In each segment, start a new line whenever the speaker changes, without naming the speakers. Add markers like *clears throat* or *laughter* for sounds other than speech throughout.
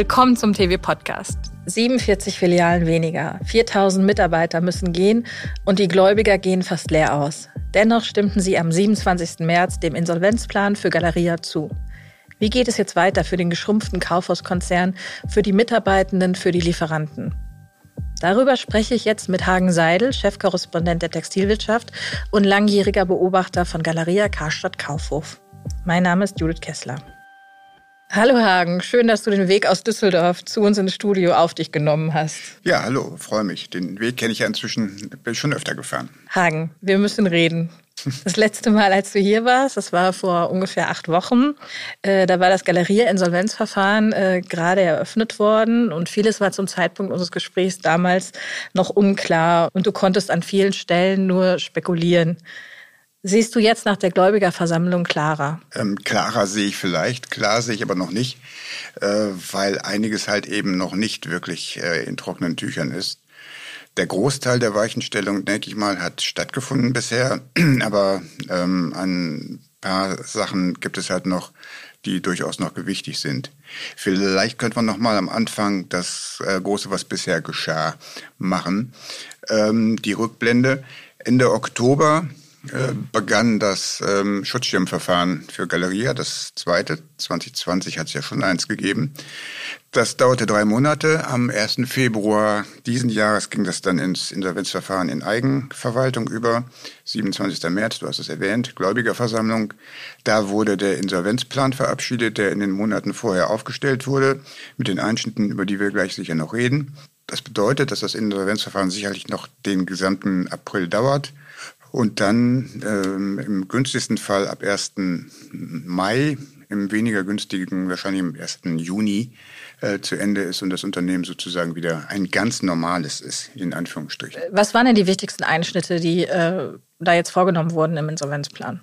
Willkommen zum TV-Podcast. 47 Filialen weniger, 4000 Mitarbeiter müssen gehen und die Gläubiger gehen fast leer aus. Dennoch stimmten sie am 27. März dem Insolvenzplan für Galeria zu. Wie geht es jetzt weiter für den geschrumpften Kaufhauskonzern, für die Mitarbeitenden, für die Lieferanten? Darüber spreche ich jetzt mit Hagen Seidel, Chefkorrespondent der Textilwirtschaft und langjähriger Beobachter von Galeria Karstadt Kaufhof. Mein Name ist Judith Kessler. Hallo Hagen, schön, dass du den Weg aus Düsseldorf zu uns ins Studio auf dich genommen hast.
Ja, hallo, freue mich. Den Weg kenne ich ja inzwischen, bin schon öfter gefahren.
Hagen, wir müssen reden. *laughs* Das letzte Mal, als du hier warst, das war vor ungefähr acht Wochen, äh, da war das Galerie-Insolvenzverfahren äh, gerade eröffnet worden und vieles war zum Zeitpunkt unseres Gesprächs damals noch unklar und du konntest an vielen Stellen nur spekulieren. Siehst du jetzt nach der Gläubigerversammlung klarer?
Ähm, klarer sehe ich vielleicht, klar sehe ich aber noch nicht, äh, weil einiges halt eben noch nicht wirklich äh, in trockenen Tüchern ist. Der Großteil der Weichenstellung, denke ich mal, hat stattgefunden bisher, *clears throat* aber ähm, ein paar Sachen gibt es halt noch, die durchaus noch gewichtig sind. Vielleicht könnte man noch mal am Anfang das äh, Große, was bisher geschah, machen. Ähm, die Rückblende. Ende Oktober äh, begann das ähm, Schutzschirmverfahren für Galeria, das zweite. 2020 hat es ja schon eins gegeben. Das dauerte drei Monate. Am 1. Februar diesen Jahres ging das dann ins Insolvenzverfahren in Eigenverwaltung über. 27. März, du hast es erwähnt, Gläubigerversammlung. Da wurde der Insolvenzplan verabschiedet, der in den Monaten vorher aufgestellt wurde, mit den Einschnitten, über die wir gleich sicher noch reden. Das bedeutet, dass das Insolvenzverfahren sicherlich noch den gesamten April dauert und dann ähm, im günstigsten Fall ab 1. Mai, im weniger günstigen wahrscheinlich im 1. Juni äh, zu Ende ist und das Unternehmen sozusagen wieder ein ganz normales ist, in Anführungsstrichen.
Was waren denn die wichtigsten Einschnitte, die äh, da jetzt vorgenommen wurden im Insolvenzplan?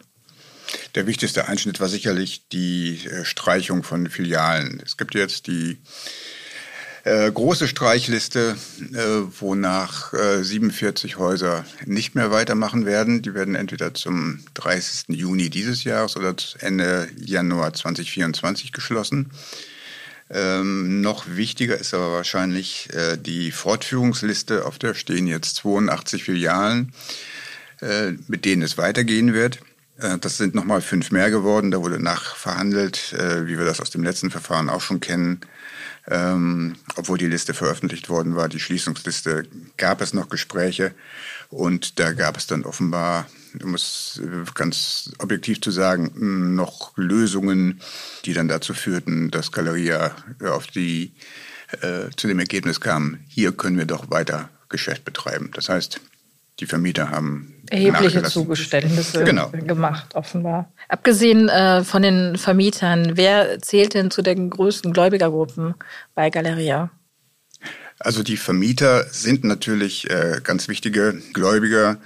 Der wichtigste Einschnitt war sicherlich die äh, Streichung von Filialen. Es gibt jetzt die äh, große Streichliste, äh, wonach äh, 47 Häuser nicht mehr weitermachen werden. Die werden entweder zum 30. Juni dieses Jahres oder Ende Januar 2024 geschlossen. Ähm, noch wichtiger ist aber wahrscheinlich äh, die Fortführungsliste, auf der stehen jetzt 82 Filialen, äh, mit denen es weitergehen wird. Äh, das sind nochmal fünf mehr geworden. Da wurde nachverhandelt, wie wir das aus dem letzten Verfahren auch schon kennen ähm, obwohl die Liste veröffentlicht worden war, die Schließungsliste, gab es noch Gespräche und da gab es dann offenbar, um es ganz objektiv zu sagen, noch Lösungen, die dann dazu führten, dass Galeria auf die, äh, zu dem Ergebnis kam, hier können wir doch weiter Geschäft betreiben. Das heißt, die Vermieter haben
erhebliche Zugeständnisse genau. gemacht, offenbar. Abgesehen äh, von den Vermietern, wer zählt denn zu den größten Gläubigergruppen bei Galeria?
Also die Vermieter sind natürlich äh, ganz wichtige Gläubiger.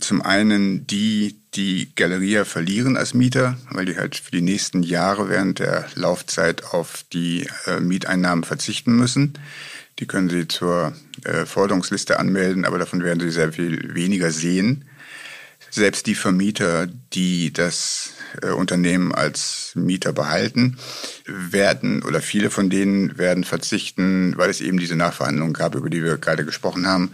Zum einen die, die Galeria verlieren als Mieter, weil die halt für die nächsten Jahre während der Laufzeit auf die äh, Mieteinnahmen verzichten müssen. Die können Sie zur äh, Forderungsliste anmelden, aber davon werden Sie sehr viel weniger sehen. Selbst die Vermieter, die das äh, Unternehmen als Mieter behalten, werden oder viele von denen werden verzichten, weil es eben diese Nachverhandlungen gab, über die wir gerade gesprochen haben.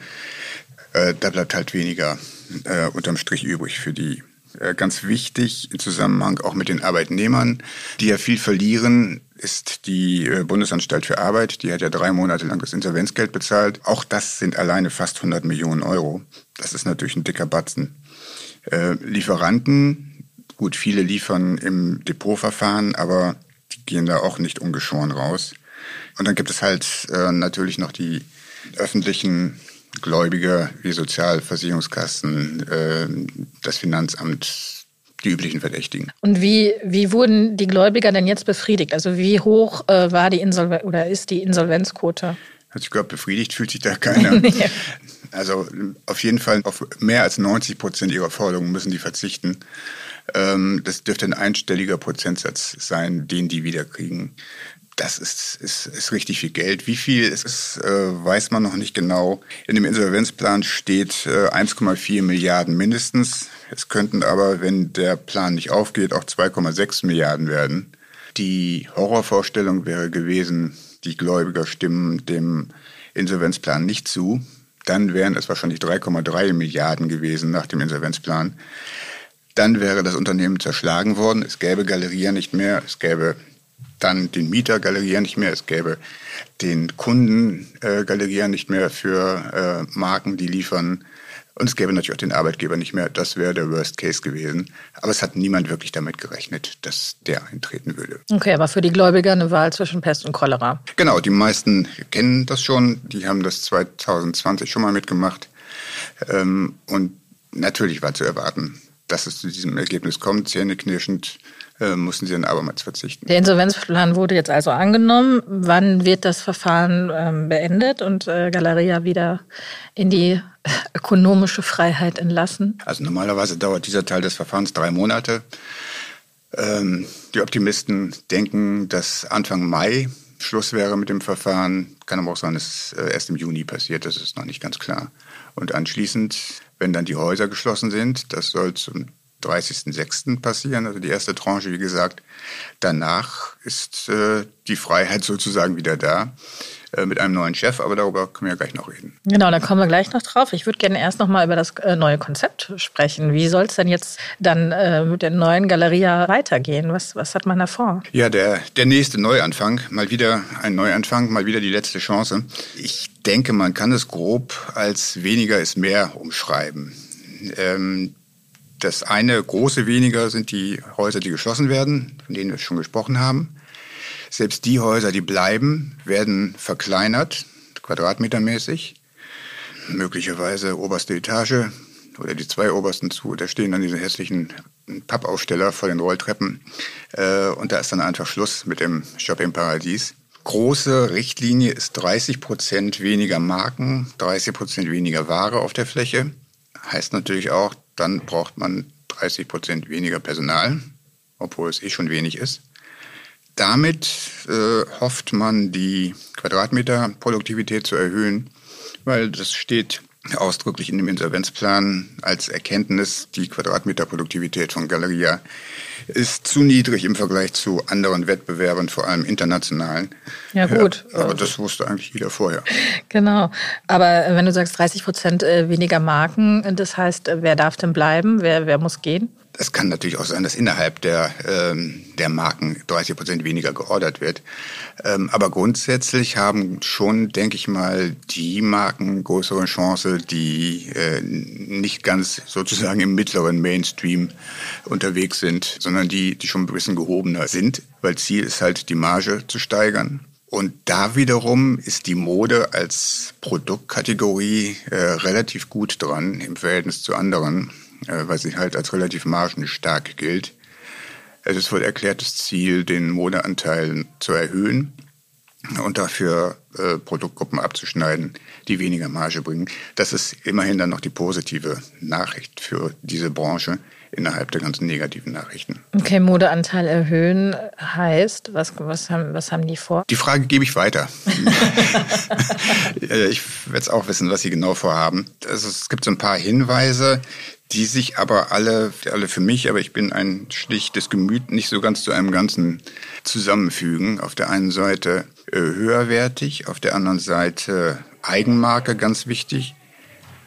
Äh, da bleibt halt weniger äh, unterm Strich übrig für die. Äh, ganz wichtig im Zusammenhang auch mit den Arbeitnehmern, die ja viel verlieren, ist die äh, Bundesanstalt für Arbeit. Die hat ja drei Monate lang das Insolvenzgeld bezahlt. Auch das sind alleine fast 100 Millionen Euro. Das ist natürlich ein dicker Batzen. Äh, Lieferanten, gut, viele liefern im Depotverfahren, aber die gehen da auch nicht ungeschoren raus. Und dann gibt es halt äh, natürlich noch die öffentlichen Gläubiger wie Sozialversicherungskassen, äh, das Finanzamt, die üblichen Verdächtigen.
Und wie, wie wurden die Gläubiger denn jetzt befriedigt? Also wie hoch äh, war die Insolvenz oder ist die Insolvenzquote?
Also ich glaube, befriedigt fühlt sich da keiner. *laughs* nee. Also auf jeden Fall auf mehr als 90 Prozent ihrer Forderungen müssen die verzichten. Ähm, das dürfte ein einstelliger Prozentsatz sein, den die wiederkriegen. Das ist, ist, ist richtig viel Geld. Wie viel ist, äh, weiß man noch nicht genau. In dem Insolvenzplan steht äh, 1,4 Milliarden mindestens. Es könnten aber, wenn der Plan nicht aufgeht, auch 2,6 Milliarden werden. Die Horrorvorstellung wäre gewesen, die Gläubiger stimmen dem Insolvenzplan nicht zu, dann wären es wahrscheinlich 3,3 Milliarden gewesen nach dem Insolvenzplan. Dann wäre das Unternehmen zerschlagen worden. Es gäbe Galeria nicht mehr. Es gäbe dann den Mieter Galeria nicht mehr. Es gäbe den Kunden äh, Galeria nicht mehr für äh, Marken, die liefern. Und es gäbe natürlich auch den Arbeitgeber nicht mehr. Das wäre der Worst Case gewesen. Aber es hat niemand wirklich damit gerechnet, dass der eintreten würde.
Okay, aber für die Gläubiger eine Wahl zwischen Pest und Cholera.
Genau, die meisten kennen das schon. Die haben das 2020 schon mal mitgemacht. Ähm, und natürlich war zu erwarten, dass es zu diesem Ergebnis kommt, zähneknirschend äh, mussten sie dann abermals verzichten.
Der Insolvenzplan wurde jetzt also angenommen. Wann wird das Verfahren ähm, beendet und äh, Galeria wieder in die ökonomische Freiheit entlassen?
Also normalerweise dauert dieser Teil des Verfahrens drei Monate. Ähm, die Optimisten denken, dass Anfang Mai Schluss wäre mit dem Verfahren. Kann aber auch sein, dass es äh, erst im Juni passiert. Das ist noch nicht ganz klar. Und anschließend wenn dann die Häuser geschlossen sind, das soll zum 30.06. passieren, also die erste Tranche, wie gesagt. Danach ist äh, die Freiheit *laughs* sozusagen wieder da äh, mit einem neuen Chef, aber darüber können wir ja gleich noch reden.
Genau, da kommen wir gleich noch drauf. Ich würde gerne erst noch mal über das äh, neue Konzept sprechen. Wie soll es denn jetzt dann äh, mit der neuen Galeria weitergehen? Was, was hat man da vor?
Ja, der, der nächste Neuanfang, mal wieder ein Neuanfang, mal wieder die letzte Chance. Ich denke, man kann es grob als weniger ist mehr umschreiben. Ähm, das eine große weniger sind die Häuser, die geschlossen werden, von denen wir schon gesprochen haben. Selbst die Häuser, die bleiben, werden verkleinert, quadratmetermäßig. Möglicherweise oberste Etage oder die zwei obersten zu. Da stehen dann diese hässlichen Pappaufsteller vor den Rolltreppen. Äh, und da ist dann einfach Schluss mit dem Shoppingparadies. Große Richtlinie ist 30 Prozent weniger Marken, 30 Prozent weniger Ware auf der Fläche. Heißt natürlich auch, dann braucht man 30 Prozent weniger Personal, obwohl es eh schon wenig ist. Damit äh, hofft man, die Quadratmeterproduktivität zu erhöhen, weil das steht ausdrücklich in dem Insolvenzplan als Erkenntnis, die Quadratmeterproduktivität von Galeria ist zu niedrig im Vergleich zu anderen Wettbewerbern, vor allem internationalen.
Ja gut.
Ja, aber das wusste eigentlich jeder vorher.
Genau. Aber wenn du sagst 30 Prozent äh, weniger Marken, das heißt, äh, wer darf denn bleiben? Wer, wer muss gehen?
Es kann natürlich auch sein, dass innerhalb der, ähm, der Marken 30 Prozent weniger geordert wird. Ähm, aber grundsätzlich haben schon, denke ich mal, die Marken größere Chance, die äh, nicht ganz sozusagen im mittleren Mainstream unterwegs sind, sondern die, die schon ein bisschen gehobener sind, weil Ziel ist halt, die Marge zu steigern. Und da wiederum ist die Mode als Produktkategorie äh, relativ gut dran im Verhältnis zu anderen. Äh, weil sie halt als relativ margenstark gilt. Es ist wohl erklärtes Ziel, den Modeanteil zu erhöhen und dafür äh, Produktgruppen abzuschneiden, die weniger Marge bringen. Das ist immerhin dann noch die positive Nachricht für diese Branche innerhalb der ganzen negativen Nachrichten.
Okay, Modeanteil erhöhen heißt, was, was, haben, was haben die vor?
Die Frage gebe ich weiter. *laughs* *laughs* ich werde es auch wissen, was sie genau vorhaben. Also es gibt so ein paar Hinweise, die sich aber alle, alle für mich, aber ich bin ein schlichtes Gemüt, nicht so ganz zu einem Ganzen zusammenfügen. Auf der einen Seite äh, höherwertig, auf der anderen Seite Eigenmarke, ganz wichtig.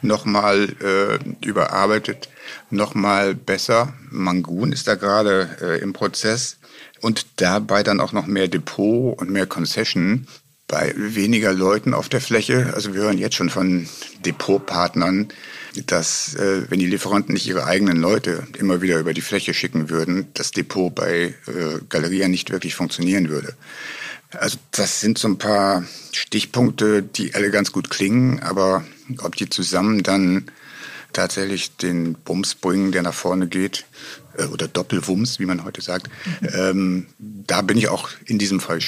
Nochmal äh, überarbeitet, nochmal besser. Mangun ist da gerade äh, im Prozess. Und dabei dann auch noch mehr Depot und mehr Concession bei weniger Leuten auf der Fläche. Also wir hören jetzt schon von Depotpartnern, dass äh, wenn die Lieferanten nicht ihre eigenen Leute immer wieder über die Fläche schicken würden, das Depot bei äh, Galerien nicht wirklich funktionieren würde. Also das sind so ein paar Stichpunkte, die alle ganz gut klingen, aber ob die zusammen dann tatsächlich den Bums bringen, der nach vorne geht, oder Doppelwumms, wie man heute sagt, mhm. ähm, da bin ich auch in diesem Fall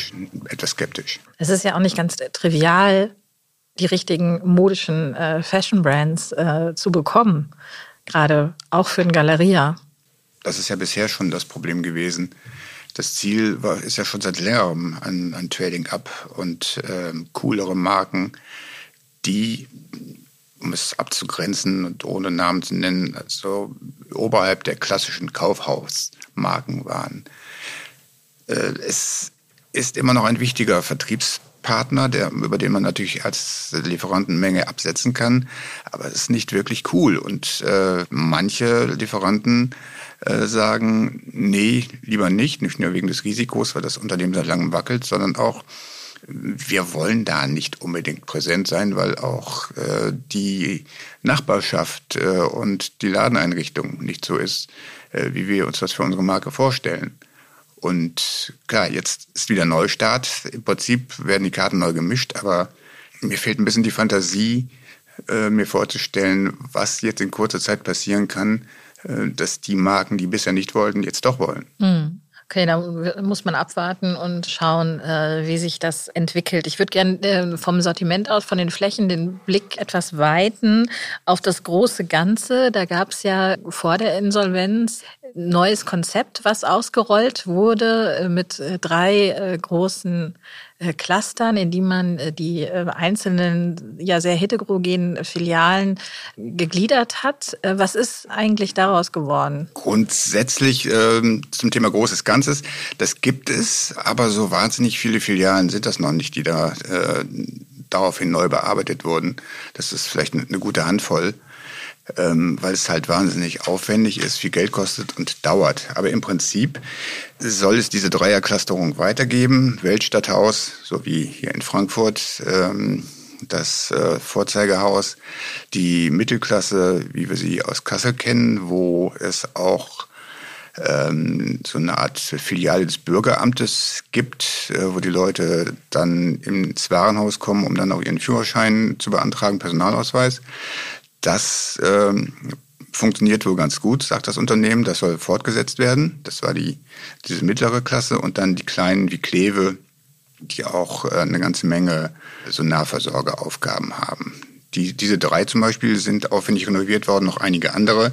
etwas skeptisch.
Es ist ja auch nicht ganz trivial, die richtigen modischen äh, Fashion-Brands äh, zu bekommen. Gerade auch für ein Galeria.
Das ist ja bisher schon das Problem gewesen. Das Ziel war, ist ja schon seit längerem ein, ein Trading Up und ähm, coolere Marken, die, um es abzugrenzen und ohne Namen zu nennen, also oberhalb der klassischen Kaufhausmarken waren. Äh, es ist immer noch ein wichtiger Vertriebs Partner, der, über den man natürlich als Lieferanten Menge absetzen kann, aber es ist nicht wirklich cool. Und äh, manche Lieferanten äh, sagen, nee, lieber nicht, nicht nur wegen des Risikos, weil das Unternehmen seit langem wackelt, sondern auch, wir wollen da nicht unbedingt präsent sein, weil auch äh, die Nachbarschaft äh, und die Ladeneinrichtung nicht so ist, äh, wie wir uns das für unsere Marke vorstellen. Und klar, jetzt ist wieder Neustart. Im Prinzip werden die Karten neu gemischt, aber mir fehlt ein bisschen die Fantasie, äh, mir vorzustellen, was jetzt in kurzer Zeit passieren kann, äh, dass die Marken, die bisher nicht wollten, jetzt doch wollen.
Mhm. Okay, da muss man abwarten und schauen, äh, wie sich das entwickelt. Ich würde gerne äh, vom Sortiment aus, von den Flächen, den Blick etwas weiten auf das große Ganze. Da gab es ja vor der Insolvenz neues Konzept, was ausgerollt wurde äh, mit drei großen Clustern, in die man äh, die äh, einzelnen, ja sehr heterogenen Filialen gegliedert hat. Was ist eigentlich daraus geworden?
Grundsätzlich ähm, zum Thema Großes Ganzes, das gibt es, aber so wahnsinnig viele Filialen sind das noch nicht, die da äh, daraufhin neu bearbeitet wurden. Das ist vielleicht eine gute Handvoll ähm, weil es halt wahnsinnig aufwendig ist, viel Geld kostet und dauert. Aber im Prinzip soll es diese Dreierclusterung weitergeben. Weltstadthaus, so wie hier in Frankfurt, ähm, das äh, Vorzeigehaus, die Mittelklasse, wie wir sie aus Kassel kennen, wo es auch ähm, so eine Art Filiale des Bürgeramtes gibt, äh, wo die Leute dann ins Warenhaus kommen, um dann auch ihren Führerschein zu beantragen, Personalausweis. Das ähm, funktioniert wohl ganz gut, sagt das Unternehmen. Das soll fortgesetzt werden. Das war die, diese mittlere Klasse und dann die kleinen wie Kleve, die auch äh, eine ganze Menge so Nahversorgeraufgaben haben. Die, diese drei zum Beispiel sind aufwendig renoviert worden, noch einige andere.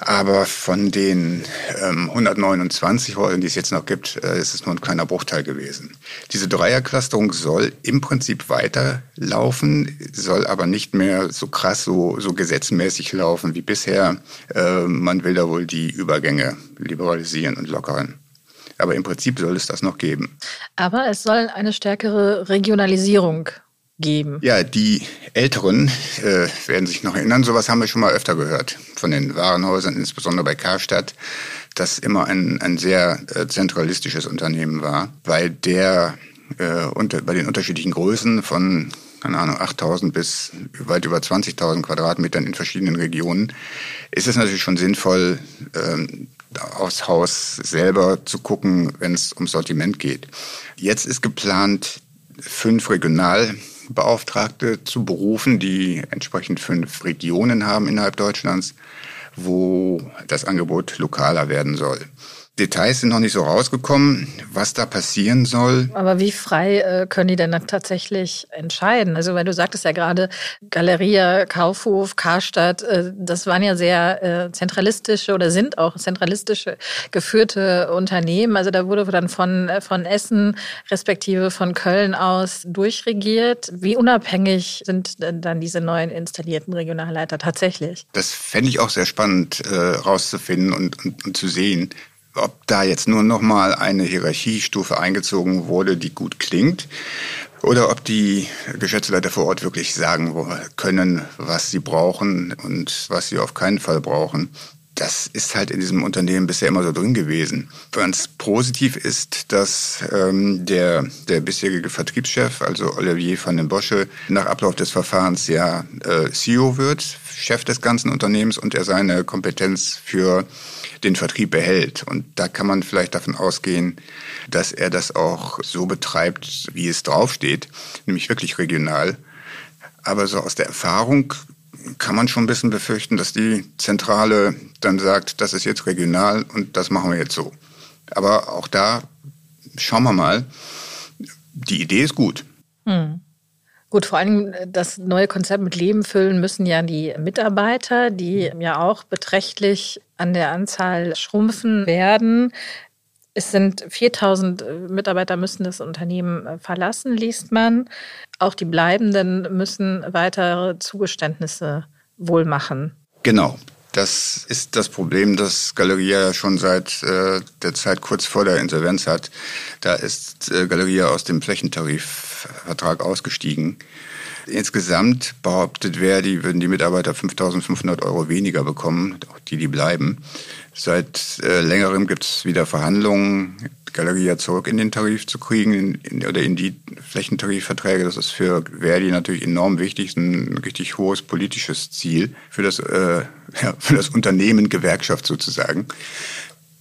Aber von den ähm, 129 Häusern, die es jetzt noch gibt, äh, ist es nur ein kleiner Bruchteil gewesen. Diese Dreierclusterung soll im Prinzip weiterlaufen, soll aber nicht mehr so krass, so, so gesetzmäßig laufen wie bisher. Äh, man will da wohl die Übergänge liberalisieren und lockern. Aber im Prinzip soll es das noch geben.
Aber es soll eine stärkere Regionalisierung geben.
Ja, die Älteren äh, werden sich noch erinnern, sowas haben wir schon mal öfter gehört von den Warenhäusern, insbesondere bei Karstadt, das immer ein, ein sehr äh, zentralistisches Unternehmen war, weil der äh, unter, bei den unterschiedlichen Größen von keine Ahnung, 8000 bis weit über 20.000 Quadratmetern in verschiedenen Regionen, ist es natürlich schon sinnvoll, ähm, aufs Haus selber zu gucken, wenn es ums Sortiment geht. Jetzt ist geplant, fünf Regional Beauftragte zu berufen, die entsprechend fünf Regionen haben innerhalb Deutschlands, wo das Angebot lokaler werden soll. Details sind noch nicht so rausgekommen, was da passieren soll.
Aber wie frei äh, können die denn dann tatsächlich entscheiden? Also, weil du sagtest ja gerade, Galeria, Kaufhof, Karstadt, äh, das waren ja sehr äh, zentralistische oder sind auch zentralistische geführte Unternehmen. Also da wurde dann von, äh, von Essen respektive von Köln aus durchregiert. Wie unabhängig sind denn dann diese neuen installierten Regionalleiter tatsächlich?
Das fände ich auch sehr spannend äh, rauszufinden und, und, und zu sehen ob da jetzt nur noch mal eine Hierarchiestufe eingezogen wurde, die gut klingt, oder ob die Geschäftsleiter vor Ort wirklich sagen können, was sie brauchen und was sie auf keinen Fall brauchen. Das ist halt in diesem Unternehmen bisher immer so drin gewesen. Ganz positiv ist, dass ähm, der, der bisherige Vertriebschef, also Olivier van den Bosche, nach Ablauf des Verfahrens ja äh, CEO wird, Chef des ganzen Unternehmens und er seine Kompetenz für den Vertrieb behält. Und da kann man vielleicht davon ausgehen, dass er das auch so betreibt, wie es draufsteht, nämlich wirklich regional. Aber so aus der Erfahrung kann man schon ein bisschen befürchten, dass die Zentrale dann sagt, das ist jetzt regional und das machen wir jetzt so. Aber auch da schauen wir mal. Die Idee ist gut.
Hm. Gut, vor allem äh, das neue Konzept mit Leben füllen müssen ja die Mitarbeiter, die ja auch beträchtlich an der Anzahl schrumpfen werden. Es sind 4000 äh, Mitarbeiter müssen das Unternehmen äh, verlassen, liest man. Auch die Bleibenden müssen weitere Zugeständnisse wohl machen.
Genau. Das ist das Problem, das Galeria schon seit äh, der Zeit kurz vor der Insolvenz hat. Da ist äh, Galeria aus dem Flächentarifvertrag ausgestiegen. Insgesamt behauptet Verdi, würden die Mitarbeiter 5.500 Euro weniger bekommen, auch die, die bleiben. Seit äh, längerem gibt es wieder Verhandlungen, Galeria zurück in den Tarif zu kriegen in, in, oder in die Flächentarifverträge. Das ist für Verdi natürlich enorm wichtig, ein richtig hohes politisches Ziel für das, äh, *laughs* ja, für das Unternehmen Gewerkschaft sozusagen.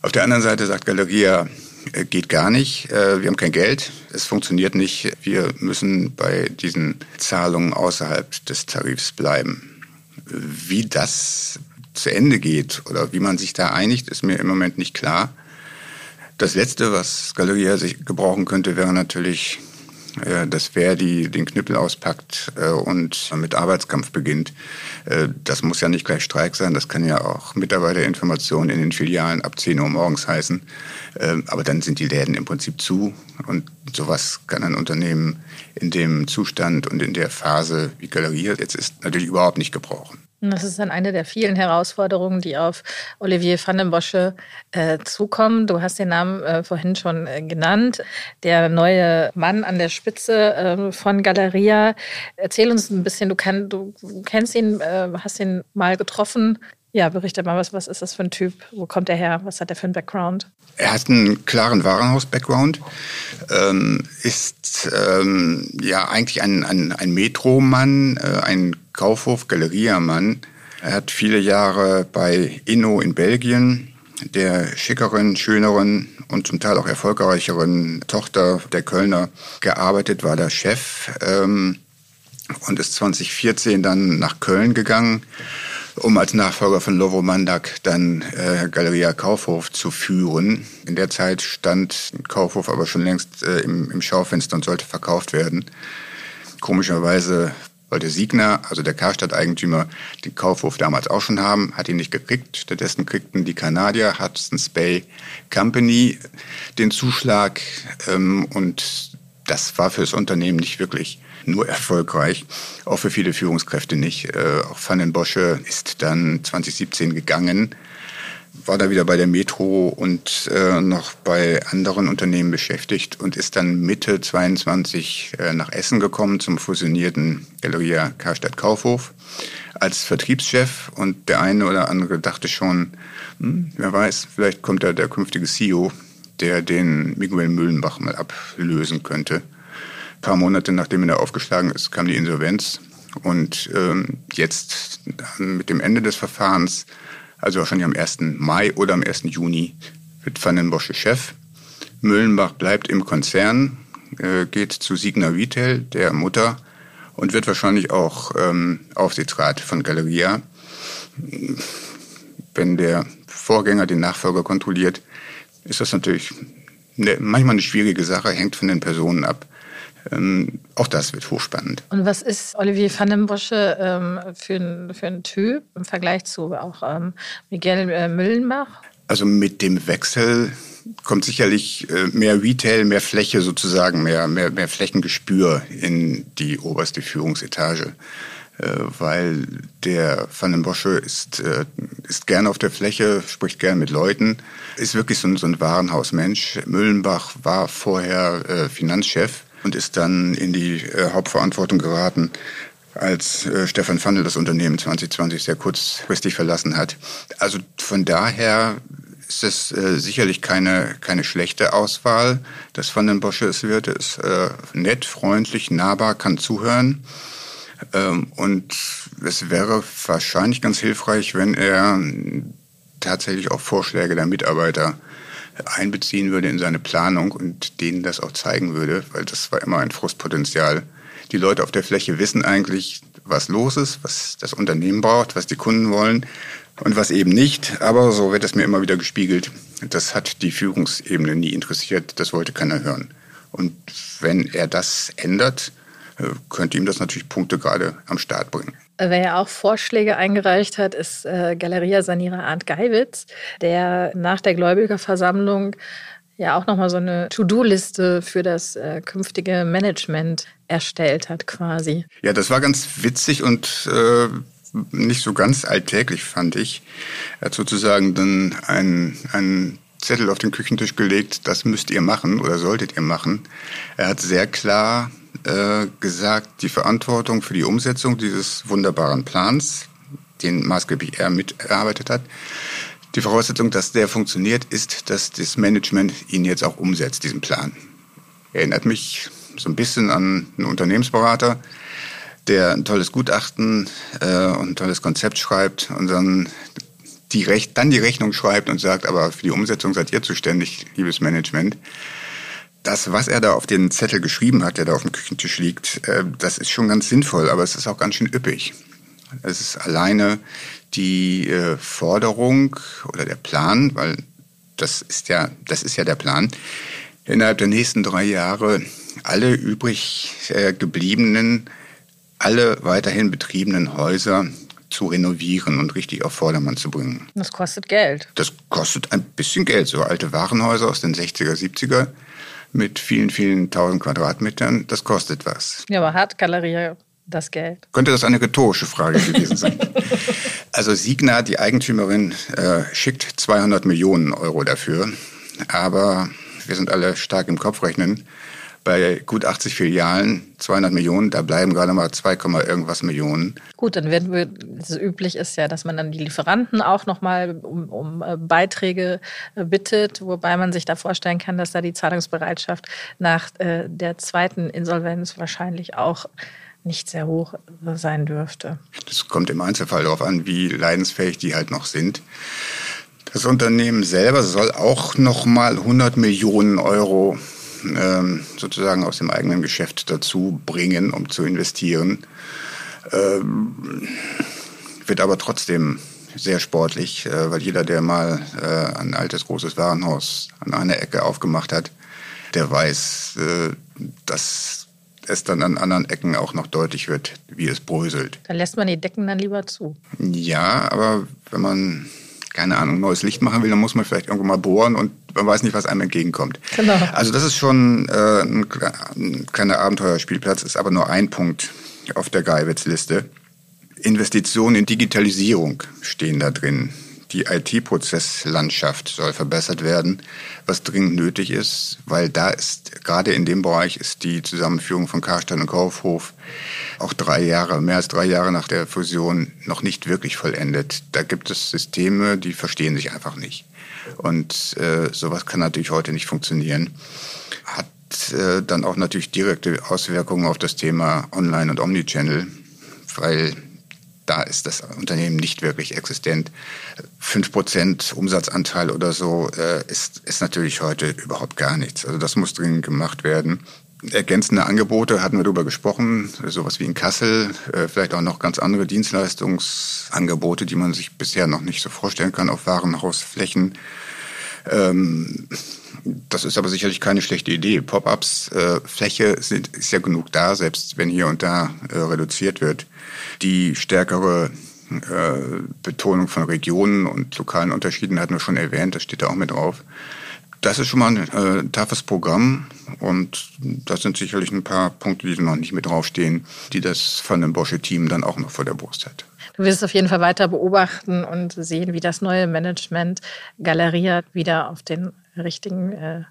Auf der anderen Seite sagt Galeria, äh, geht gar nicht. Äh, wir haben kein Geld. Es funktioniert nicht. Wir müssen bei diesen Zahlungen außerhalb des Tarifs bleiben. Wie das zu Ende geht oder wie man sich da einigt, ist mir im Moment nicht klar. Das Letzte, was Galeria sich gebrauchen könnte, wäre natürlich, äh, dass Verdi den Knüppel auspackt äh, und mit Arbeitskampf beginnt. Äh, das muss ja nicht gleich Streik sein, das kann ja auch Mitarbeiterinformation in den Filialen ab 10 Uhr morgens heißen. Aber dann sind die Läden im Prinzip zu und sowas kann ein Unternehmen in dem Zustand und in der Phase, wie Galeria jetzt ist, natürlich überhaupt nicht gebrauchen.
Das ist dann eine der vielen Herausforderungen, die auf Olivier van den Bosche äh, zukommen. Du hast den Namen äh, vorhin schon äh, genannt. Der neue Mann an der Spitze äh, von Galeria. Erzähl uns ein bisschen, du, kann, du kennst ihn, äh, hast ihn mal getroffen. Ja, berichte mal, was, was ist das für ein Typ? Wo kommt er her? Was hat er für einen Background?
Er hat einen klaren Warenhaus-Background, ähm, ist ähm, ja eigentlich ein, ein, ein Metromann, äh, ein Kaufhof-Galeriermann. Er hat viele Jahre bei Inno in Belgien, der schickeren, schöneren und zum Teil auch erfolgreicheren Tochter der Kölner gearbeitet, war der Chef ähm, und ist 2014 dann nach Köln gegangen, um als Nachfolger von Lovo Mandak dann äh, Galeria Kaufhof zu führen. In der Zeit stand Kaufhof aber schon längst äh, im, im Schaufenster und sollte verkauft werden. Komischerweise wollte Siegner, also der Karstadt-Eigentümer, den Kaufhof damals auch schon haben, hat ihn nicht gekriegt. Stattdessen kriegten die Kanadier, Hudson's Bay Company, den Zuschlag ähm, und das war für das Unternehmen nicht wirklich nur erfolgreich, auch für viele Führungskräfte nicht. Äh, auch Van den Bosche ist dann 2017 gegangen war da wieder bei der Metro und äh, noch bei anderen Unternehmen beschäftigt und ist dann Mitte 22 äh, nach Essen gekommen zum fusionierten Galeria Karstadt Kaufhof als Vertriebschef und der eine oder andere dachte schon, hm, wer weiß, vielleicht kommt da der künftige CEO, der den Miguel Mühlenbach mal ablösen könnte. Paar Monate nachdem er aufgeschlagen ist, kam die Insolvenz und ähm, jetzt mit dem Ende des Verfahrens also wahrscheinlich am 1. Mai oder am 1. Juni, wird Van den Bosche Chef. Müllenbach bleibt im Konzern, äh, geht zu Signa Retail, der Mutter, und wird wahrscheinlich auch ähm, Aufsichtsrat von Galeria. Wenn der Vorgänger den Nachfolger kontrolliert, ist das natürlich eine, manchmal eine schwierige Sache, hängt von den Personen ab. Ähm, auch das wird hochspannend.
Und was ist Olivier van den Bosche ähm, für, ein, für ein Typ im Vergleich zu auch ähm, Miguel äh, Müllenbach?
Also mit dem Wechsel kommt sicherlich äh, mehr Retail, mehr Fläche sozusagen, mehr, mehr, mehr Flächengespür in die oberste Führungsetage. Äh, weil der Van den Bosche ist, äh, ist gern auf der Fläche, spricht gern mit Leuten, ist wirklich so ein, so ein Warenhausmensch. Müllenbach war vorher äh, Finanzchef und ist dann in die äh, Hauptverantwortung geraten, als äh, Stefan Fandel das Unternehmen 2020 sehr kurzfristig verlassen hat. Also von daher ist es äh, sicherlich keine, keine schlechte Auswahl, dass Van den Bosche es wird. Er ist äh, nett, freundlich, nahbar, kann zuhören. Ähm, und es wäre wahrscheinlich ganz hilfreich, wenn er tatsächlich auch Vorschläge der Mitarbeiter einbeziehen würde in seine Planung und denen das auch zeigen würde, weil das war immer ein Frustpotenzial. Die Leute auf der Fläche wissen eigentlich, was los ist, was das Unternehmen braucht, was die Kunden wollen und was eben nicht. Aber so wird es mir immer wieder gespiegelt. Das hat die Führungsebene nie interessiert, das wollte keiner hören. Und wenn er das ändert, äh, könnte ihm das natürlich Punkte gerade am Start bringen.
Wer ja auch Vorschläge eingereicht hat, ist äh, Galeria-Sanierer Arndt Geiwitz, der nach der Gläubigerversammlung ja auch nochmal so eine To-Do-Liste für das äh, künftige Management erstellt hat quasi.
Ja, das war ganz witzig und äh, nicht so ganz alltäglich, fand ich. Er hat sozusagen dann einen Zettel auf den Küchentisch gelegt, das müsst ihr machen oder solltet ihr machen. Er hat sehr klar äh, gesagt, die Verantwortung für die Umsetzung dieses wunderbaren Plans, den maßgeblich er miterarbeitet hat, die Voraussetzung, dass der funktioniert, ist, dass das Management ihn jetzt auch umsetzt, diesen Plan. Erinnert mich so ein bisschen an einen Unternehmensberater, der ein tolles Gutachten äh, und ein tolles Konzept schreibt und dann die, dann die Rechnung schreibt und sagt, aber für die Umsetzung seid ihr zuständig, liebes Management. Das, was er da auf den Zettel geschrieben hat, der da auf dem Küchentisch liegt, äh, das ist schon ganz sinnvoll, aber es ist auch ganz schön üppig. Es ist alleine die äh, Forderung oder der Plan, weil das ist ja, das ist ja der Plan, innerhalb der nächsten drei Jahre alle übrig äh, gebliebenen, alle weiterhin betriebenen Häuser zu renovieren und richtig auf Vordermann zu bringen.
Das kostet Geld.
Das kostet ein bisschen Geld. So alte Warenhäuser aus den 60er, 70er mit vielen, vielen tausend Quadratmetern, das kostet was.
Ja, aber hat Galerie das Geld?
Könnte das eine rhetorische Frage gewesen sein? *laughs* also Signa, die Eigentümerin, äh, schickt 200 Millionen Euro dafür. Aber wir sind alle stark im Kopfrechnen bei gut 80 Filialen 200 Millionen, da bleiben gerade mal 2, irgendwas Millionen.
Gut, dann werden wir, es üblich ist ja, dass man dann die Lieferanten auch nochmal um, um äh, Beiträge äh, bittet, wobei man sich da vorstellen kann, dass da die Zahlungsbereitschaft nach äh, der zweiten Insolvenz wahrscheinlich auch nicht sehr hoch sein dürfte.
Das kommt im Einzelfall darauf an, wie leidensfähig die halt noch sind. Das Unternehmen selber soll auch nochmal 100 Millionen Euro ähm, sozusagen aus dem eigenen Geschäft dazu bringen, um zu investieren. Ähm, wird aber trotzdem sehr sportlich, äh, weil jeder, der mal äh, ein altes großes Warenhaus an einer Ecke aufgemacht hat, der weiß, äh, dass es dann an anderen Ecken auch noch deutlich wird, wie es bröselt.
Dann lässt man die Decken dann lieber zu.
Ja, aber wenn man keine Ahnung, neues Licht machen will, dann muss man vielleicht irgendwo mal bohren und man weiß nicht, was einem entgegenkommt. Genau. Also das ist schon äh, ein, ein kleiner Abenteuerspielplatz, ist aber nur ein Punkt auf der Geiwitz-Liste. Investitionen in Digitalisierung stehen da drin. Die IT-Prozesslandschaft soll verbessert werden, was dringend nötig ist, weil da ist, gerade in dem Bereich ist die Zusammenführung von Karstein und Kaufhof auch drei Jahre, mehr als drei Jahre nach der Fusion noch nicht wirklich vollendet. Da gibt es Systeme, die verstehen sich einfach nicht. Und äh, sowas kann natürlich heute nicht funktionieren. Hat äh, dann auch natürlich direkte Auswirkungen auf das Thema Online- und Omnichannel, weil da ist das Unternehmen nicht wirklich existent. Fünf Prozent Umsatzanteil oder so äh, ist, ist natürlich heute überhaupt gar nichts. Also das muss dringend gemacht werden. Ergänzende Angebote hatten wir darüber gesprochen, sowas wie in Kassel, äh, vielleicht auch noch ganz andere Dienstleistungsangebote, die man sich bisher noch nicht so vorstellen kann auf Warenhausflächen. Ähm, das ist aber sicherlich keine schlechte Idee. Pop-ups, äh, Fläche sind, ist ja genug da, selbst wenn hier und da äh, reduziert wird. Die stärkere Betonung von Regionen und lokalen Unterschieden hatten wir schon erwähnt, das steht da auch mit drauf. Das ist schon mal ein äh, toughes Programm und das sind sicherlich ein paar Punkte, die noch nicht mit draufstehen, die das von dem Bosche-Team dann auch noch vor der Brust hat.
Du wirst auf jeden Fall weiter beobachten und sehen, wie das neue Management Galeria wieder auf den richtigen, äh,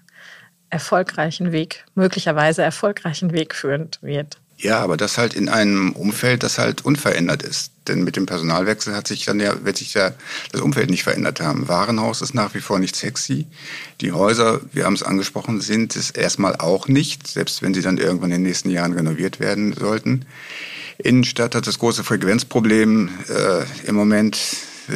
erfolgreichen Weg, möglicherweise erfolgreichen Weg führen wird.
Ja, aber das halt in einem Umfeld, das halt unverändert ist. Denn mit dem Personalwechsel hat sich dann ja, wird sich ja das Umfeld nicht verändert haben. Warenhaus ist nach wie vor nicht sexy. Die Häuser, wir haben es angesprochen, sind es erstmal auch nicht, selbst wenn sie dann irgendwann in den nächsten Jahren renoviert werden sollten. Innenstadt hat das große Frequenzproblem äh, im Moment.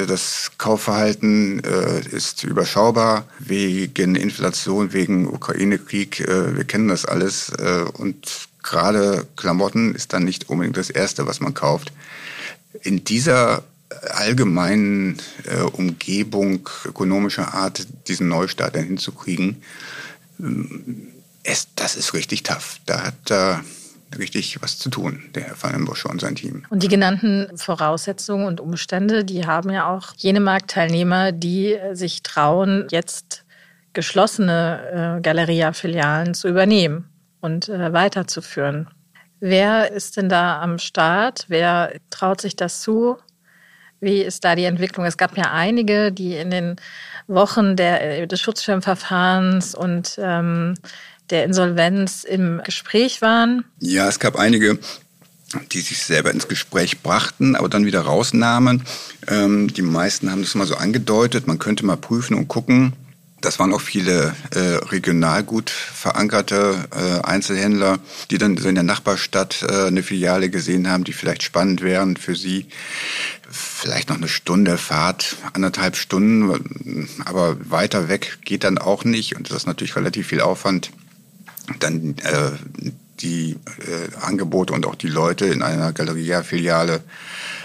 Das Kaufverhalten äh, ist überschaubar wegen Inflation, wegen Ukraine-Krieg. Äh, wir kennen das alles. Äh, und gerade Klamotten ist dann nicht unbedingt das Erste, was man kauft. In dieser allgemeinen äh, Umgebung ökonomischer Art diesen Neustart dann hinzukriegen, es, äh, das ist richtig tough. Da hat äh, richtig was zu tun, der Herr Bosch und sein Team.
Und die genannten Voraussetzungen und Umstände, die haben ja auch jene Marktteilnehmer, die äh, sich trauen, jetzt geschlossene äh, Galeria-Filialen zu übernehmen und äh, weiterzuführen. Wer ist denn da am Start? Wer traut sich das zu? Wie ist da die Entwicklung? Es gab ja einige, die in den Wochen der, des Schutzschirmverfahrens und ähm, der Insolvenz im Gespräch waren.
Ja, es gab einige, die sich selber ins Gespräch brachten, aber dann wieder rausnahmen. Ähm, die meisten haben das mal so angedeutet, man könnte mal prüfen und gucken. Das waren auch viele äh, regional gut verankerte äh, Einzelhändler, die dann so in der Nachbarstadt äh, eine Filiale gesehen haben, die vielleicht spannend wären für sie. Vielleicht noch eine Stunde Fahrt, anderthalb Stunden, aber weiter weg geht dann auch nicht und das ist natürlich relativ viel Aufwand. Dann äh, die äh, Angebote und auch die Leute in einer Galeria-Filiale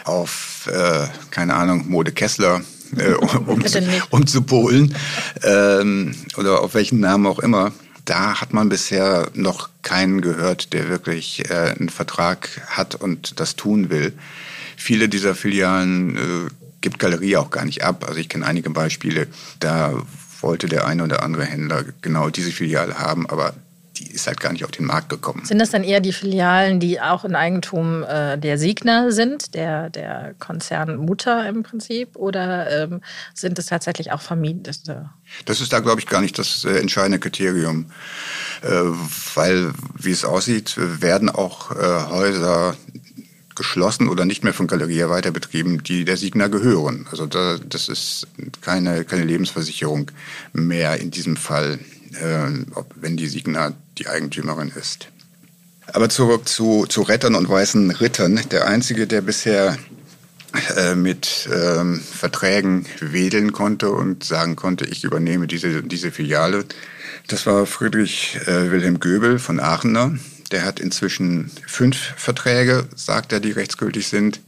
auf, äh, keine Ahnung, Mode Kessler äh, *laughs* um, zu, polen ähm, oder auf welchen Namen auch immer. Da hat man bisher noch keinen gehört, der wirklich äh, einen Vertrag hat und das tun will. Viele dieser Filialen äh, gibt Galerie auch gar nicht ab. Also ich kenne einige Beispiele, da wollte der eine oder andere Händler genau diese Filiale haben, aber die ist halt gar nicht auf den Markt gekommen.
Sind das dann eher die Filialen, die auch in Eigentum äh, der Signer sind, der, der Konzernmutter im Prinzip, oder ähm, sind es tatsächlich auch vermietete?
Das ist da, glaube ich, gar nicht das äh, entscheidende Kriterium, äh, weil, wie es aussieht, werden auch äh, Häuser geschlossen oder nicht mehr von Galeria weiterbetrieben, die der Signa gehören. Also da, das ist keine, keine Lebensversicherung mehr in diesem Fall wenn die Signa die Eigentümerin ist. Aber zurück zu, zu Rettern und weißen Rittern. Der einzige, der bisher äh, mit ähm, Verträgen wedeln konnte und sagen konnte, ich übernehme diese, diese Filiale, das war Friedrich äh, Wilhelm Göbel von Aachener. Der hat inzwischen fünf Verträge, sagt er, die rechtsgültig sind.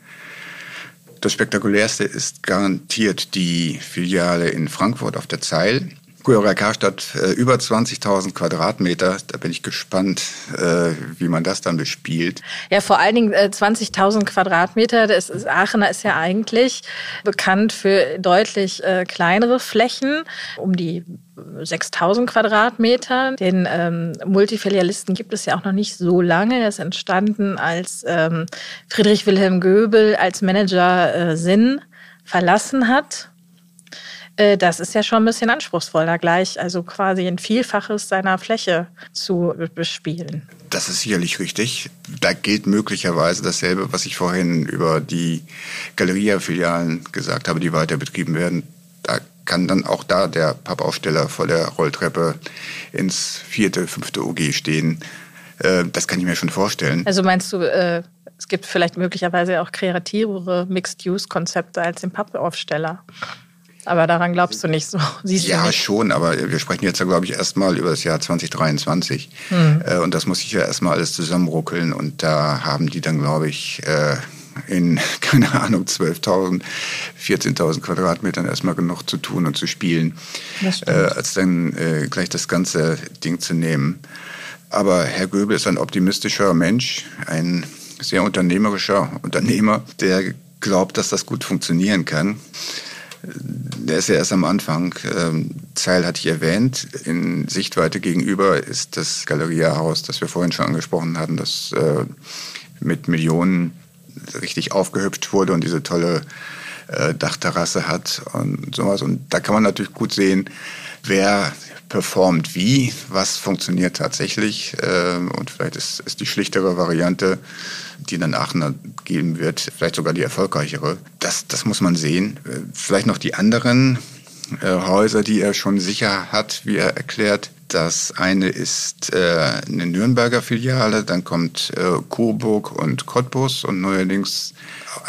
Das spektakulärste ist garantiert die Filiale in Frankfurt auf der Zeil. Gujarat Karstadt äh, über 20.000 Quadratmeter. Da bin ich gespannt, äh, wie man das dann bespielt.
Ja, vor allen Dingen äh, 20.000 Quadratmeter. Das ist, Aachener ist ja eigentlich bekannt für deutlich äh, kleinere Flächen, um die 6000 Quadratmeter. Den ähm, Multifilialisten gibt es ja auch noch nicht so lange. Er ist entstanden, als ähm, Friedrich Wilhelm Göbel als Manager äh, Sinn verlassen hat äh, das ist ja schon ein bisschen anspruchsvoller, gleich also quasi ein Vielfaches seiner Fläche zu bespielen.
Das ist sicherlich richtig. Da gilt möglicherweise dasselbe, was ich vorhin über die Galeria-Filialen gesagt habe, die weiter betrieben werden. Da kann dann auch da der Pappaufsteller vor der Rolltreppe ins vierte, fünfte OG stehen. Äh, das kann ich mir schon vorstellen.
Also meinst du, äh, es gibt vielleicht möglicherweise auch kreativere Mixed-Use-Konzepte als den Pappaufsteller? Aber daran glaubst du nicht so. *laughs*
Siehst ja, schon, aber wir sprechen jetzt ja, glaube ich, erstmal über das Jahr 2023. Mhm. Und das muss sich ja erstmal alles zusammenruckeln. Und da haben die dann, glaube ich, äh, in, *laughs* keine Ahnung, 12.000, 14.000 Quadratmetern erstmal genug zu tun und zu spielen, äh, als dann äh, gleich das ganze Ding zu nehmen. Aber Herr Göbel ist ein optimistischer Mensch, ein sehr unternehmerischer Unternehmer, der glaubt, dass das gut funktionieren kann der ist ja erst am Anfang. Ähm, Zeil hatte ich erwähnt. In Sichtweite gegenüber ist das Galeria-Haus, das wir vorhin schon angesprochen hatten, das äh, mit Millionen richtig aufgehübscht wurde und diese tolle äh, Dachterrasse hat und sowas. Und da kann man natürlich gut sehen, wer performt wie, was funktioniert tatsächlich. Äh, und vielleicht ist, ist die schlichtere Variante, die dann Aachener geben wird, vielleicht sogar die erfolgreichere. Das, das muss man sehen. Äh, vielleicht noch die anderen äh, Häuser, die er schon sicher hat, wie er erklärt. Das eine ist äh, eine Nürnberger Filiale, dann kommt äh, Coburg und Cottbus und neuerdings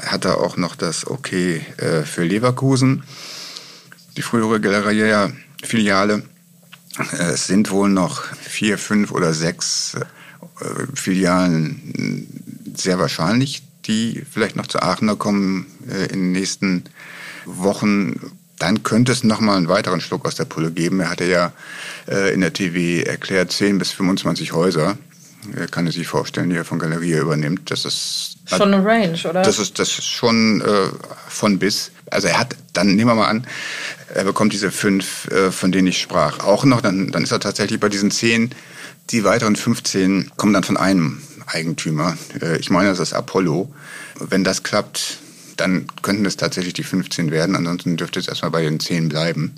hat er auch noch das Okay äh, für Leverkusen. Die frühere Galeria-Filiale. Äh, es sind wohl noch vier, fünf oder sechs äh, Filialen sehr wahrscheinlich, die vielleicht noch zu Aachener kommen äh, in den nächsten Wochen. Dann könnte es nochmal einen weiteren Schluck aus der Pulle geben. Er hatte ja äh, in der TV erklärt, 10 bis 25 Häuser. Er kann sich vorstellen, die er von Galeria übernimmt. Das ist
schon eine Range, oder?
Das ist, das ist schon äh, von bis. Also er hat, dann nehmen wir mal an, er bekommt diese fünf, äh, von denen ich sprach, auch noch. Dann, dann ist er tatsächlich bei diesen zehn. Die weiteren 15 kommen dann von einem Eigentümer. Äh, ich meine, das ist Apollo. Wenn das klappt, dann könnten es tatsächlich die 15 werden. Ansonsten dürfte es erstmal bei den 10 bleiben.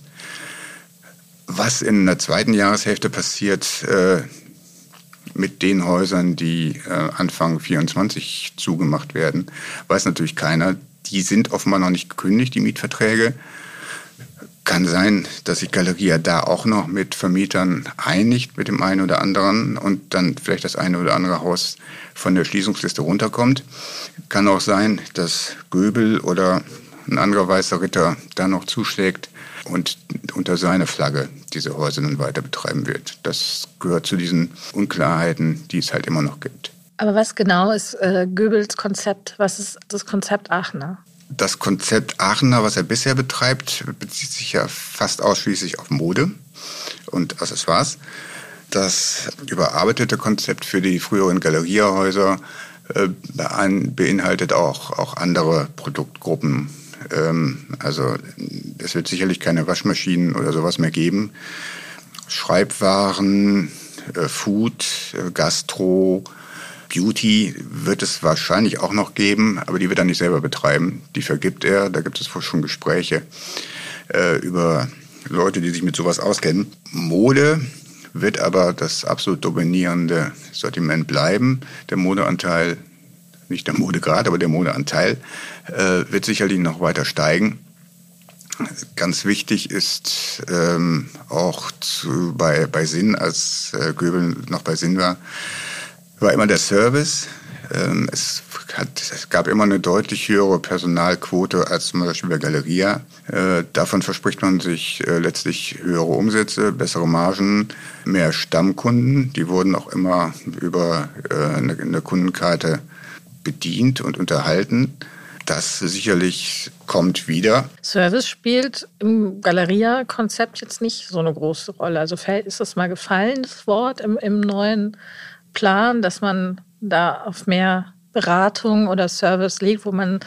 Was in der zweiten Jahreshälfte passiert äh, mit den Häusern, die äh, Anfang 24 zugemacht werden, weiß natürlich keiner. Die sind offenbar noch nicht gekündigt, die Mietverträge. Kann sein, dass sich Galeria da auch noch mit Vermietern einigt, mit dem einen oder anderen und dann vielleicht das eine oder andere Haus von der Schließungsliste runterkommt. Kann auch sein, dass Göbel oder ein anderer weißer Ritter da noch zuschlägt und unter seiner Flagge diese Häuser dann weiter betreiben wird. Das gehört zu diesen Unklarheiten, die es halt immer noch gibt.
Aber was genau ist äh, Goebbels Konzept? Was ist das Konzept Aachener?
Das Konzept Aachener, was er bisher betreibt, bezieht sich ja fast ausschließlich auf Mode und Accessoires. Das überarbeitete Konzept für die früheren Galeriehäuser äh, beinhaltet auch, auch andere Produktgruppen. Ähm, also es wird sicherlich keine Waschmaschinen oder sowas mehr geben. Schreibwaren, äh, Food, äh, Gastro, Beauty wird es wahrscheinlich auch noch geben, aber die wird er nicht selber betreiben. Die vergibt er. Da gibt es schon Gespräche äh, über Leute, die sich mit sowas auskennen. Mode wird aber das absolut dominierende Sortiment bleiben. Der Modeanteil, nicht der Modegrad, aber der Modeanteil äh, wird sicherlich noch weiter steigen. Ganz wichtig ist ähm, auch zu, bei, bei Sinn, als äh, Göbel noch bei Sinn war, war immer der Service. Ähm, es, hat, es gab immer eine deutlich höhere Personalquote als zum Beispiel bei Galeria. Äh, davon verspricht man sich äh, letztlich höhere Umsätze, bessere Margen, mehr Stammkunden. Die wurden auch immer über äh, eine, Kundenkarte bedient und unterhalten. Das sicherlich kommt wieder.
Service spielt im Galeria-Konzept jetzt nicht so eine große Rolle. Also ist das mal gefallen, das Wort im, im neuen Plan, dass man da auf mehr Beratung oder Service liegt, wo man,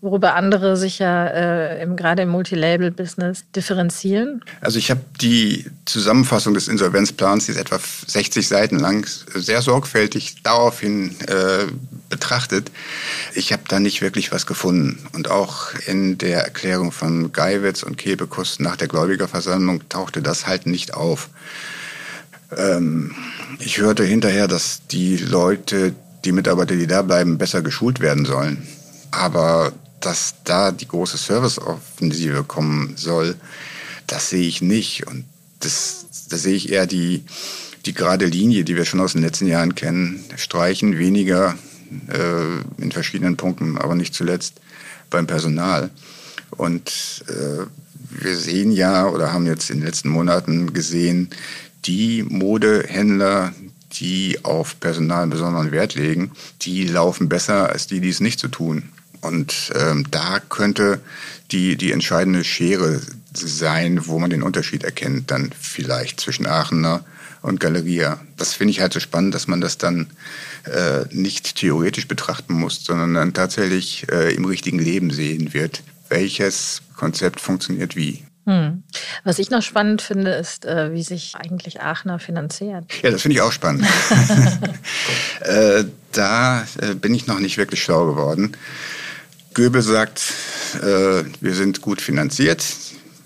worüber andere sich ja äh, im, gerade im Multilabel-Business differenzieren?
Also ich habe die Zusammenfassung des Insolvenzplans, die ist etwa 60 Seiten lang, sehr sorgfältig daraufhin äh, betrachtet. Ich habe da nicht wirklich was gefunden. Und auch in der Erklärung von Geiwitz und Kebekus nach der Gläubigerversammlung tauchte das halt nicht auf. Ähm, ich hörte hinterher, dass die Leute, die Mitarbeiter, die da bleiben, besser geschult werden sollen. Aber dass da die große Serviceoffensive kommen soll, das sehe ich nicht. Und das, das sehe ich eher die, die gerade Linie, die wir schon aus den letzten Jahren kennen. Streichen weniger äh, in verschiedenen Punkten, aber nicht zuletzt beim Personal. Und äh, wir sehen ja oder haben jetzt in den letzten Monaten gesehen, die Modehändler, die auf Personal besonderen Wert legen, die laufen besser als die, die es nicht so tun. Und ähm, da könnte die, die entscheidende Schere sein, wo man den Unterschied erkennt, dann vielleicht zwischen Aachener und Galeria. Das finde ich halt so spannend, dass man das dann äh, nicht theoretisch betrachten muss, sondern dann tatsächlich äh, im richtigen Leben sehen wird, welches Konzept funktioniert wie.
Hm. Was ich noch spannend finde, ist, äh, wie sich eigentlich Aachener finanziert.
Ja, das finde ich auch spannend. *laughs* *laughs* äh, da äh, bin ich noch nicht wirklich schlau geworden. Göbel sagt, äh, wir sind gut finanziert,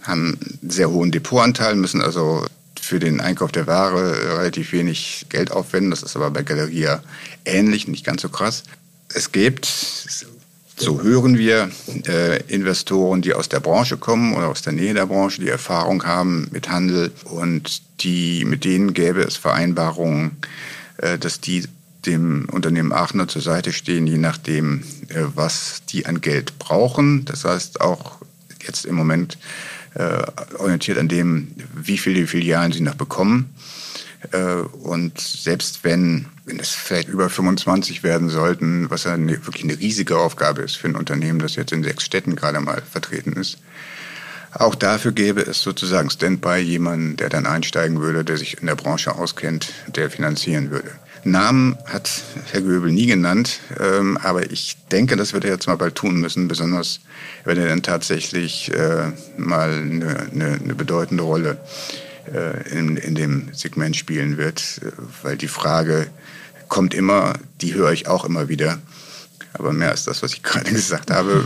haben einen sehr hohen Depotanteil, müssen also für den Einkauf der Ware relativ wenig Geld aufwenden. Das ist aber bei Galeria ähnlich, nicht ganz so krass. Es gibt so hören wir äh, Investoren, die aus der Branche kommen oder aus der Nähe der Branche, die Erfahrung haben mit Handel und die, mit denen gäbe es Vereinbarungen, äh, dass die dem Unternehmen Aachener zur Seite stehen, je nachdem, äh, was die an Geld brauchen. Das heißt auch jetzt im Moment äh, orientiert an dem, wie viele Filialen sie noch bekommen. Äh, und selbst wenn, wenn es vielleicht über 25 werden sollten, was ja eine, wirklich eine riesige Aufgabe ist für ein Unternehmen, das jetzt in sechs Städten gerade mal vertreten ist, auch dafür gäbe es sozusagen Standby jemanden, der dann einsteigen würde, der sich in der Branche auskennt, der finanzieren würde. Namen hat Herr Göbel nie genannt, ähm, aber ich denke, das wird er jetzt mal bald tun müssen, besonders wenn er dann tatsächlich äh, mal eine, eine, eine bedeutende Rolle in, in dem Segment spielen wird, weil die Frage kommt immer, die höre ich auch immer wieder. Aber mehr als das, was ich *laughs* gerade gesagt habe,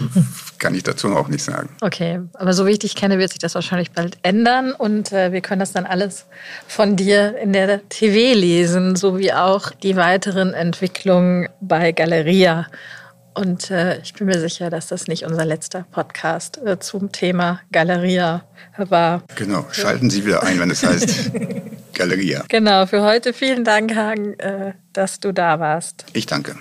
kann ich dazu auch nicht sagen.
Okay, aber so wie ich dich kenne, wird sich das wahrscheinlich bald ändern und äh, wir können das dann alles von dir in der TV lesen, sowie auch die weiteren Entwicklungen bei Galeria. Und äh, ich bin mir sicher, dass das nicht unser letzter Podcast äh, zum Thema Galeria war.
Genau, schalten Sie wieder ein, wenn es heißt *laughs* Galeria.
Genau, für heute vielen Dank, Hagen, äh, dass du da warst.
Ich danke.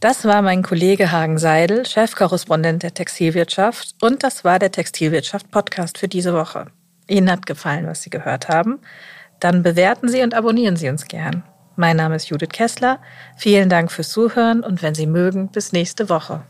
Das war mein Kollege Hagen Seidel, Chefkorrespondent der Textilwirtschaft. Und das war der Textilwirtschaft-Podcast für diese Woche. Ihnen hat gefallen, was Sie gehört haben? Dann bewerten Sie und abonnieren Sie uns gern. Mein Name ist Judith Kessler. Vielen Dank fürs Zuhören und wenn Sie mögen, bis nächste Woche.